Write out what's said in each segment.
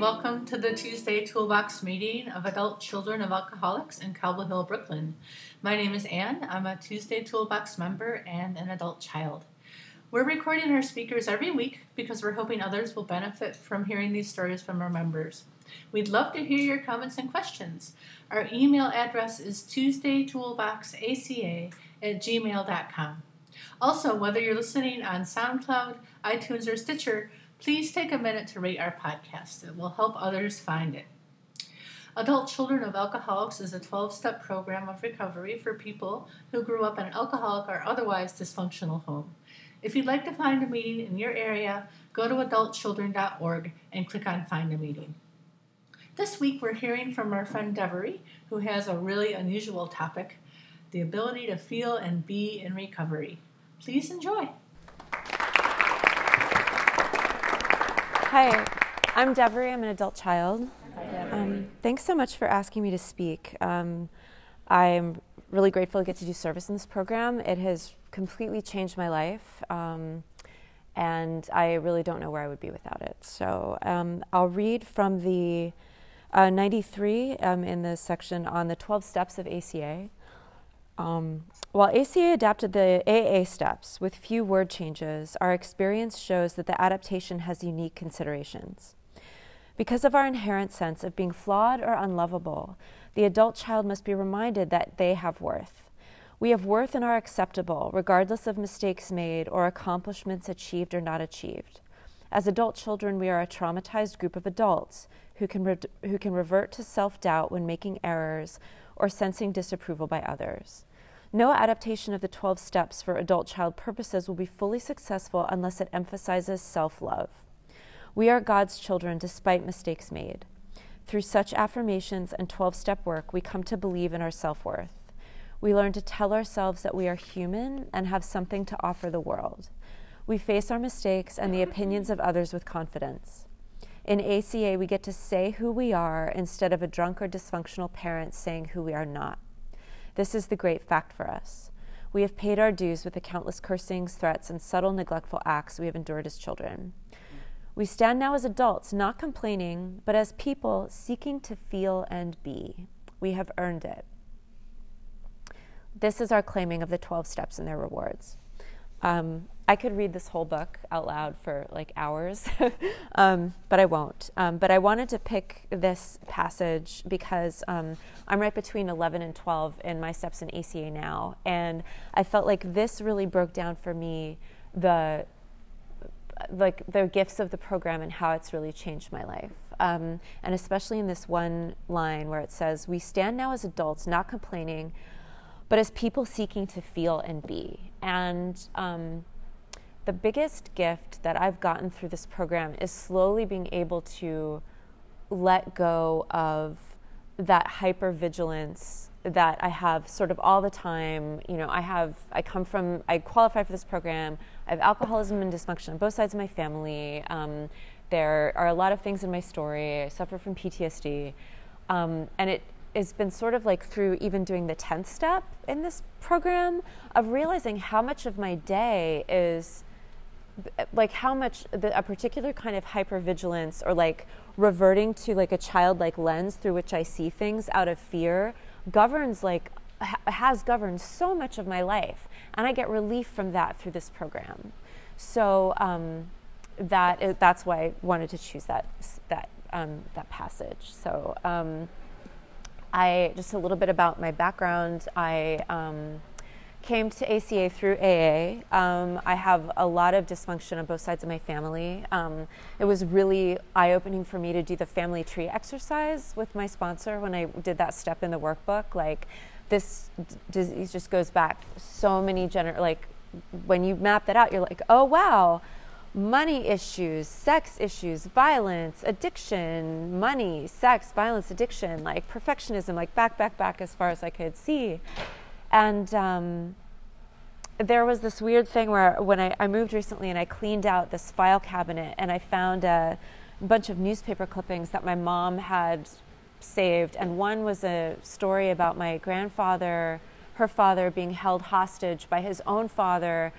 Welcome to the Tuesday Toolbox meeting of adult children of alcoholics in Cobble Hill, Brooklyn. My name is Anne. I'm a Tuesday Toolbox member and an adult child. We're recording our speakers every week because we're hoping others will benefit from hearing these stories from our members. We'd love to hear your comments and questions. Our email address is tuesdaytoolboxaca at gmail.com. Also, whether you're listening on SoundCloud, iTunes, or Stitcher, please take a minute to rate our podcast. It will help others find it. Adult Children of Alcoholics is a 12 step program of recovery for people who grew up in an alcoholic or otherwise dysfunctional home. If you'd like to find a meeting in your area, go to adultchildren.org and click on Find a Meeting. This week we're hearing from our friend Devery, who has a really unusual topic the ability to feel and be in recovery. Please enjoy. Hi, I'm Devery. I'm an adult child. Um, thanks so much for asking me to speak. Um, I'm really grateful to get to do service in this program. It has completely changed my life, um, and I really don't know where I would be without it. So um, I'll read from the uh, 93 um, in the section on the 12 steps of ACA. Um, while ACA adapted the AA steps with few word changes, our experience shows that the adaptation has unique considerations. Because of our inherent sense of being flawed or unlovable, the adult child must be reminded that they have worth. We have worth and are acceptable, regardless of mistakes made or accomplishments achieved or not achieved. As adult children, we are a traumatized group of adults who can, re- who can revert to self doubt when making errors or sensing disapproval by others. No adaptation of the 12 steps for adult child purposes will be fully successful unless it emphasizes self love. We are God's children despite mistakes made. Through such affirmations and 12 step work, we come to believe in our self worth. We learn to tell ourselves that we are human and have something to offer the world. We face our mistakes and the opinions of others with confidence. In ACA, we get to say who we are instead of a drunk or dysfunctional parent saying who we are not. This is the great fact for us. We have paid our dues with the countless cursings, threats, and subtle neglectful acts we have endured as children. We stand now as adults, not complaining, but as people seeking to feel and be. We have earned it. This is our claiming of the 12 steps and their rewards. Um, I could read this whole book out loud for like hours, um, but I won't. Um, but I wanted to pick this passage because um, I'm right between 11 and 12 in my steps in ACA now, and I felt like this really broke down for me the like the gifts of the program and how it's really changed my life. Um, and especially in this one line where it says, "We stand now as adults, not complaining." But as people seeking to feel and be. And um, the biggest gift that I've gotten through this program is slowly being able to let go of that hypervigilance that I have sort of all the time. You know, I have, I come from, I qualify for this program. I have alcoholism and dysfunction on both sides of my family. Um, there are a lot of things in my story. I suffer from PTSD. Um, and it has been sort of like through even doing the 10th step in this program of realizing how much of my day is like how much the, a particular kind of hypervigilance or like reverting to like a childlike lens through which I see things out of fear governs like ha- has governed so much of my life, and I get relief from that through this program. So um, that is, that's why I wanted to choose that that um, that passage. So um, I just a little bit about my background. I um, came to ACA through AA. Um, I have a lot of dysfunction on both sides of my family. Um, it was really eye opening for me to do the family tree exercise with my sponsor when I did that step in the workbook. Like, this d- disease just goes back so many gener like when you map that out, you're like, oh wow, money issues, sex issues, violence, addiction, money, sex, violence, addiction, like perfectionism, like back, back, back as far as I could see. And um, there was this weird thing where when I, I, moved recently and I cleaned out this file cabinet and I found a bunch of newspaper clippings that my mom had saved. And one was a story about my grandfather, her father, being held hostage by his own father,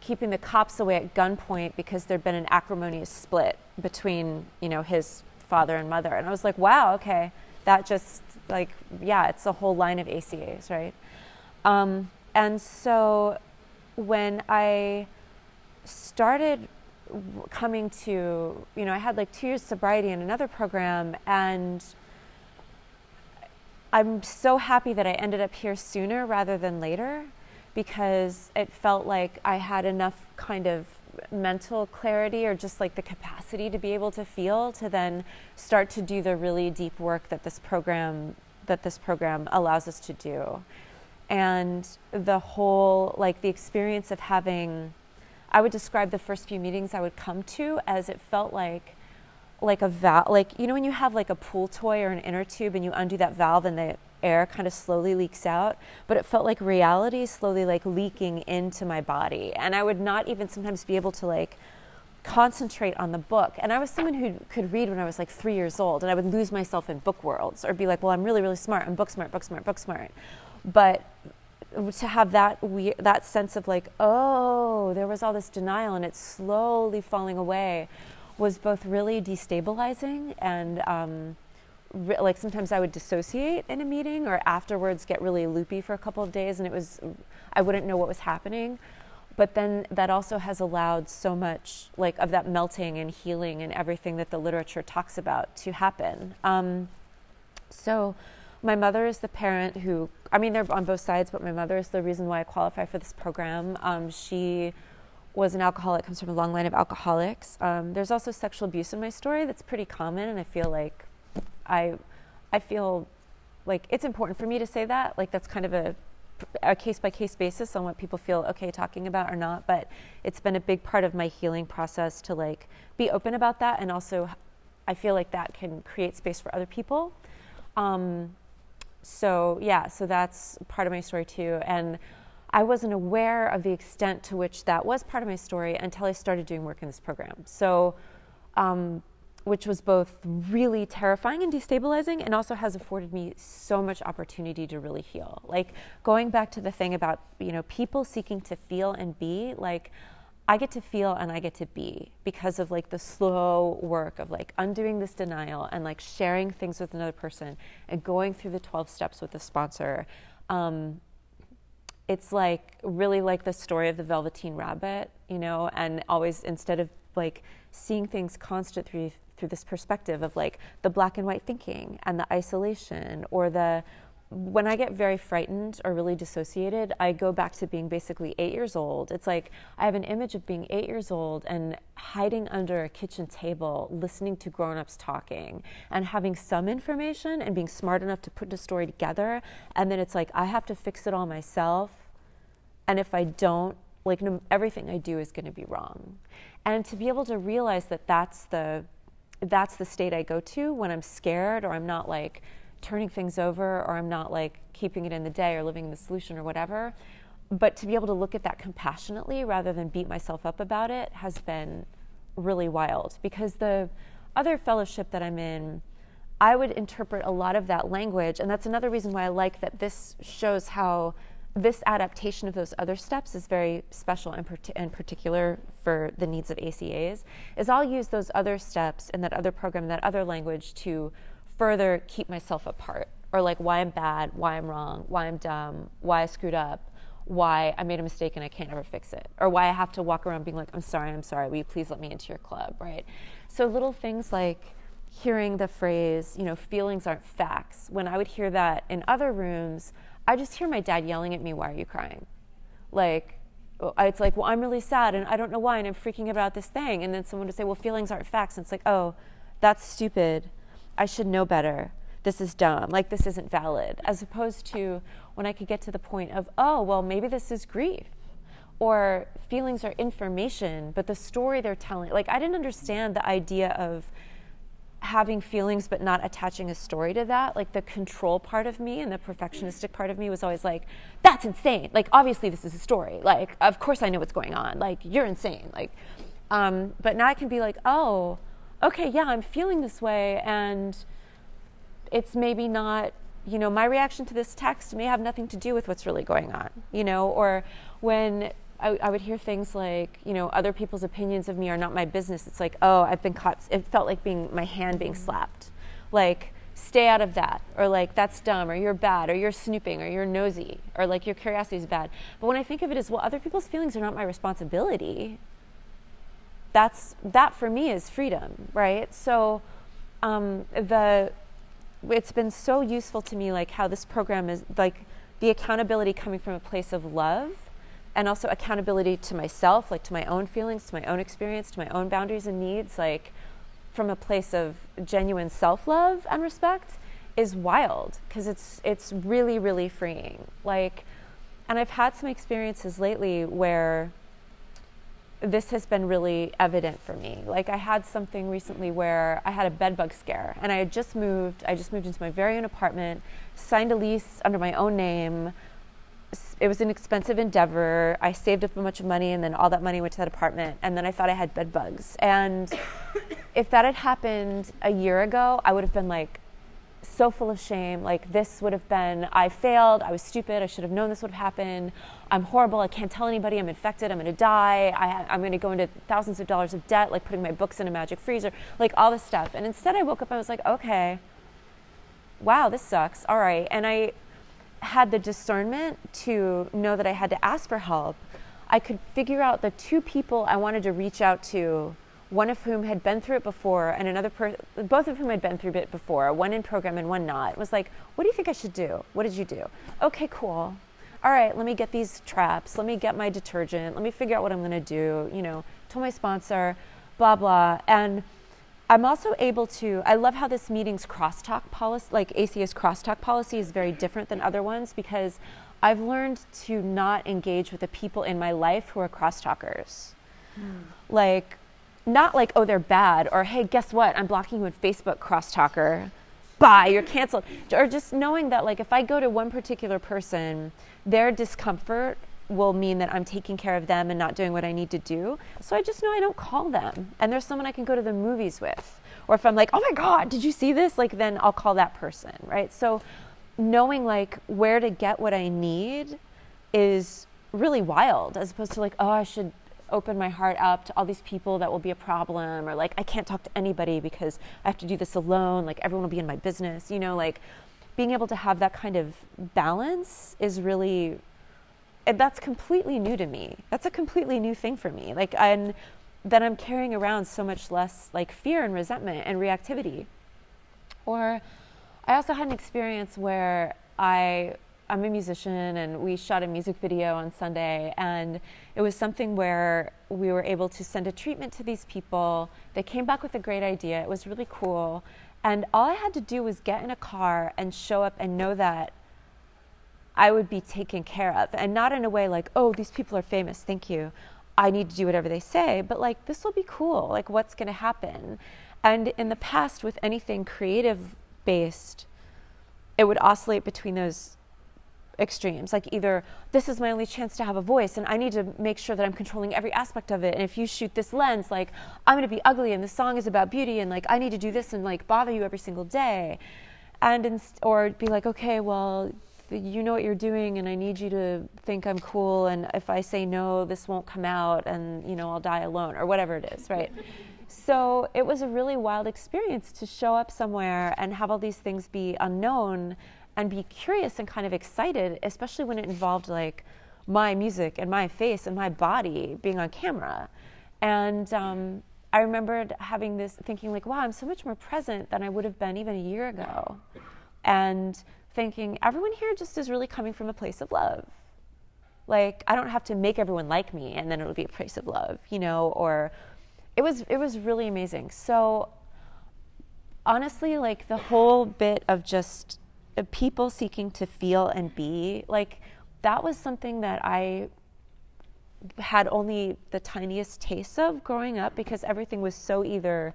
keeping the cops away at gunpoint because there'd been an acrimonious split between, you know, his father and mother. And I was like, wow, okay, that just like, yeah, it's a whole line of ACAs, right? Um, and so when I started coming to, you know, I had like two years sobriety in another program, and I'm so happy that I ended up here sooner rather than later because it felt like I had enough kind of mental clarity or just like the capacity to be able to feel to then start to do the really deep work that this program that this program allows us to do and the whole like the experience of having i would describe the first few meetings i would come to as it felt like like a valve like you know when you have like a pool toy or an inner tube and you undo that valve and the air kind of slowly leaks out but it felt like reality slowly like leaking into my body. And i would not even sometimes be able to like concentrate on the book. And i was someone who could read when i was like three years old and i would lose myself in book worlds or be like well i'm really really smart. I'm book smart book smart book smart but to have that we- that sense of like oh there was all this denial and it's slowly falling away was both really destabilizing and um, re- like sometimes I would dissociate in a meeting or afterwards get really loopy for a couple of days and it was I wouldn't know what was happening. But then that also has allowed so much like of that melting and healing and everything that the literature talks about to happen. Um, so my mother is the parent who i mean they're on both sides but my mother is the reason why i qualify for this program. Um, she was an alcoholic comes from a long line of alcoholics. Um, there's also sexual abuse in my story that's pretty common and i feel like i i feel like it's important for me to say that. Like that's kind of a a case by case basis on what people feel okay talking about or not but it's been a big part of my healing process to like be open about that and also i feel like that can create space for other people. Um, so yeah, so that's part of my story too. And I wasn't aware of the extent to which that was part of my story until I started doing work in this program. So, um, which was both really terrifying and destabilizing, and also has afforded me so much opportunity to really heal. Like going back to the thing about you know people seeking to feel and be like. I get to feel and I get to be because of like the slow work of like undoing this denial and like sharing things with another person and going through the 12 steps with the sponsor. Um, it's like really like the story of the Velveteen Rabbit, you know, and always instead of like seeing things constant through through this perspective of like the black and white thinking and the isolation or the when I get very frightened or really dissociated, I go back to being basically eight years old. It's like I have an image of being eight years old and hiding under a kitchen table, listening to grown ups talking and having some information and being smart enough to put the story together. And then it's like I have to fix it all myself. And if I don't, like no, everything I do is going to be wrong. And to be able to realize that that's the that's the state I go to when I'm scared or I'm not like turning things over or I'm not like keeping it in the day or living in the solution or whatever. But to be able to look at that compassionately rather than beat myself up about it has been really wild because the other fellowship that I'm in, I would interpret a lot of that language. And that's another reason why I like that this shows how this adaptation of those other steps is very special and, part- particular for the needs of ACAs. Is I'll use those other steps and that other program, that other language to further keep myself apart or like why I'm bad, why I'm wrong, why I'm dumb, why I screwed up, why I made a mistake and I can't ever fix it, or why I have to walk around being like, I'm sorry, I'm sorry, will you please let me into your club, right? So little things like hearing the phrase, you know, feelings aren't facts. When I would hear that in other rooms, I just hear my dad yelling at me, why are you crying? Like, uh, it's like, well, I'm really sad and I don't know why and I'm freaking about this thing. And then someone would say, well, feelings aren't facts. And it's like, oh, that's stupid I should know better. This is dumb. Like, this isn't valid. As opposed to when I could get to the point of, oh, well, maybe this is grief. Or feelings are information, but the story they're telling, like, I didn't understand the idea of having feelings but not attaching a story to that like the control part of me and the perfectionistic part of me was always like that's insane like obviously this is a story like of course i know what's going on like you're insane like um, but now i can be like oh okay, yeah, I'm feeling this way, and it's maybe not, you know, my reaction to this text may have nothing to do with what's really going on, you know, or when I, I would hear things like, you know, other people's opinions of me are not my business. It's like, oh, I've been caught. It felt like being my hand being slapped. Like, stay out of that or like that's dumb or you're bad or you're snooping or you're nosy or like your curiosity is bad but when i think of it as well other people's feelings are not my responsibility that's that for me is freedom right? So um, the it's been so useful to me like how this program is like the accountability coming from a place of love and also accountability to myself like to my own feelings to my own experience to my own boundaries and needs like from a place of genuine self-love and respect is wild because it's it's really really freeing. Like and i've had some experiences lately where this has been really evident for me like i had something recently where i had a bed bug scare and i had just moved i just moved into my very own apartment signed a lease under my own name it was an expensive endeavor. I saved up a bunch of money, and then all that money went to that apartment. And then I thought I had bed bugs. And if that had happened a year ago, I would have been like so full of shame. Like this would have been, I failed. I was stupid. I should have known this would have happened. I'm horrible. I can't tell anybody. I'm infected. I'm to die. I, I'm to go into thousands of dollars of debt, like putting my books in a magic freezer, like all this stuff. And instead, I woke up and I was like, okay, wow, this sucks. All right. And I had the discernment to know that I had to ask for help, I could figure out the two people I wanted to reach out to, one of whom had been through it before, and another person, both of whom had been through it before, one in program and one not. It was like, what do you think I should do? What did you do? Okay, cool. All right, let me get these traps. Let me get my detergent. Let me figure out what I'm going to do. You know, told my sponsor, blah, blah. And I'm also able to, I love how this meeting's crosstalk policy, like ACA's crosstalk policy, is very different than other ones because I've learned to not engage with the people in my life who are crosstalkers. Mm. Like, not like, oh, they're bad, or hey, guess what? I'm blocking you on Facebook, crosstalker. Bye, you're canceled. Or just knowing that, like, if I go to one particular person, their discomfort will mean that I'm taking care of them and not doing what I need to do. So I just know I don't call them. And there's someone I can go to the movies with. Or if I'm like, oh my God, did you see this? Like, then I'll call that person, right? So knowing like where to get what I need is really wild as opposed to like, oh, I should open my heart up to all these people that will be a problem or like I can't talk to anybody because I have to do this alone. Like everyone will be in my business, you know, like being able to have that kind of balance is really that's completely new to me. That's a completely new thing for me. Like, and that I'm carrying around so much less like fear and resentment and reactivity. Or I also had an experience where I I'm a musician and we shot a music video on Sunday and it was something where we were able to send a treatment to these people. They came back with a great idea. It was really cool. And all I had to do was get in a car and show up and know that I would be taken care of. And not in a way like, oh, these people are famous, thank you. I need to do whatever they say, but like, this will be cool. Like, what's going to happen? And in the past, with anything creative based, it would oscillate between those extremes. Like, either this is my only chance to have a voice, and I need to make sure that I'm controlling every aspect of it. And if you shoot this lens, like, I'm going to be ugly, and the song is about beauty, and like, I need to do this and like bother you every single day. And, inst- or be like, okay, well, you know what you're doing and I need you to think I'm cool and if I say no this won't come out and you know I'll die alone or whatever it is, right? so it was a really wild experience to show up somewhere and have all these things be unknown and be curious and kind of excited, especially when it involved like my music and my face and my body being on camera. And um, I remembered having this thinking like, wow, I'm so much more present than I would have been even a year ago. And thinking everyone here just is really coming from a place of love. Like I don't have to make everyone like me and then it'll be a place of love, you know, or it was it was really amazing. So honestly, like the whole bit of just people seeking to feel and be, like that was something that I had only the tiniest taste of growing up because everything was so either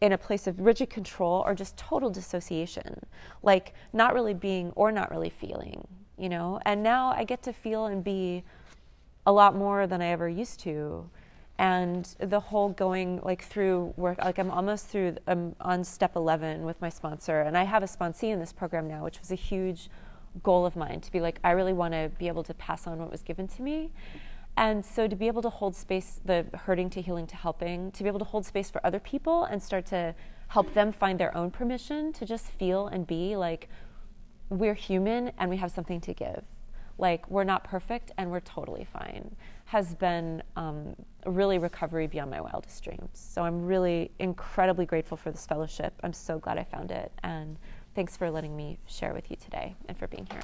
in a place of rigid control or just total dissociation, like not really being or not really feeling, you know? And now I get to feel and be a lot more than I ever used to. And the whole going like through work, like I'm almost through, I'm on step 11 with my sponsor. And I have a sponsee in this program now, which was a huge goal of mine to be like, I really want to be able to pass on what was given to me. And so to be able to hold space, the hurting to healing to helping, to be able to hold space for other people and start to help them find their own permission to just feel and be like we're human and we have something to give like we're not perfect and we're totally fine has been um, really recovery beyond my wildest dreams. So I'm really incredibly grateful for this fellowship. I'm so glad I found it. And thanks for letting me share with you today and for being here.